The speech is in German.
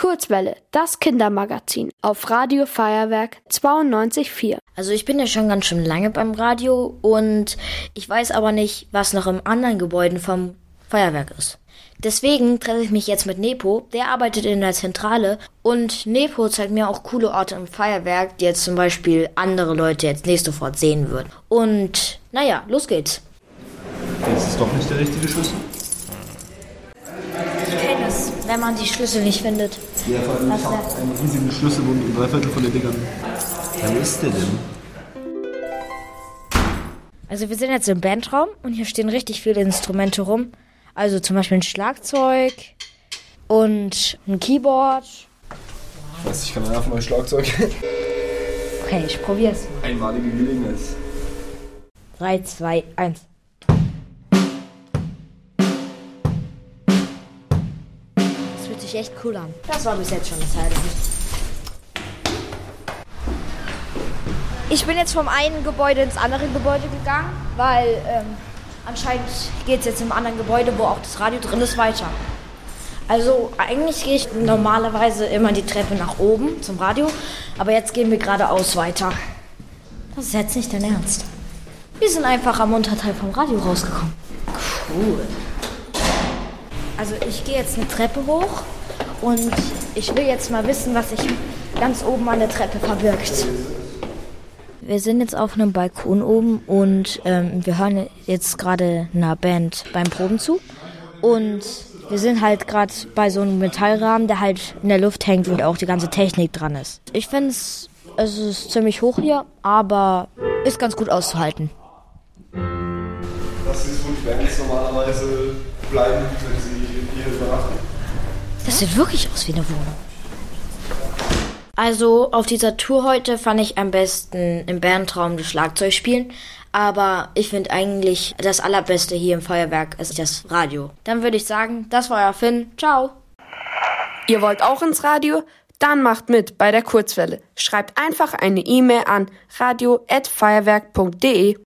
Kurzwelle, das Kindermagazin auf Radio Feuerwerk 92.4. Also ich bin ja schon ganz schön lange beim Radio und ich weiß aber nicht, was noch im anderen Gebäuden vom Feuerwerk ist. Deswegen treffe ich mich jetzt mit Nepo, der arbeitet in der Zentrale und Nepo zeigt mir auch coole Orte im Feuerwerk, die jetzt zum Beispiel andere Leute jetzt nicht sofort sehen würden. Und naja, los geht's. Das ist doch nicht der richtige Schlüssel. Ich kenne es, wenn man die Schlüssel nicht findet. Ja, vor allem ich habe einen riesigen Schlüsselbund und drei Viertel von den Dingern. Wo ist der denn? Also wir sind jetzt im Bandraum und hier stehen richtig viele Instrumente rum. Also zum Beispiel ein Schlagzeug und ein Keyboard. Ich weiß, ich kann danach mal Schlagzeug. Okay, ich probier's. Einmalige Gelegenheit. 3, 2, 1. Das fühlt sich echt cool an. Das war bis jetzt schon das Highlight. Ich bin jetzt vom einen Gebäude ins andere Gebäude gegangen, weil ähm, anscheinend geht es jetzt im anderen Gebäude, wo auch das Radio drin ist, weiter. Also eigentlich gehe ich normalerweise immer die Treppe nach oben zum Radio, aber jetzt gehen wir geradeaus weiter. Das ist jetzt nicht dein Ernst. Wir sind einfach am Unterteil vom Radio rausgekommen. Cool. Also ich gehe jetzt eine Treppe hoch und ich will jetzt mal wissen, was sich ganz oben an der Treppe verbirgt. Wir sind jetzt auf einem Balkon oben und ähm, wir hören jetzt gerade einer Band beim Proben zu. Und wir sind halt gerade bei so einem Metallrahmen, der halt in der Luft hängt, wo auch die ganze Technik dran ist. Ich finde es, es ist ziemlich hoch hier, aber ist ganz gut auszuhalten. Das ist, wo die Bands normalerweise bleiben, wenn sie hier übernachten. Das sieht wirklich aus wie eine Wohnung. Also auf dieser Tour heute fand ich am besten im Bandraum das Schlagzeug spielen. Aber ich finde eigentlich das Allerbeste hier im Feuerwerk ist das Radio. Dann würde ich sagen, das war euer Finn. Ciao. Ihr wollt auch ins Radio? Dann macht mit bei der Kurzwelle. Schreibt einfach eine E-Mail an radio@feuerwerk.de.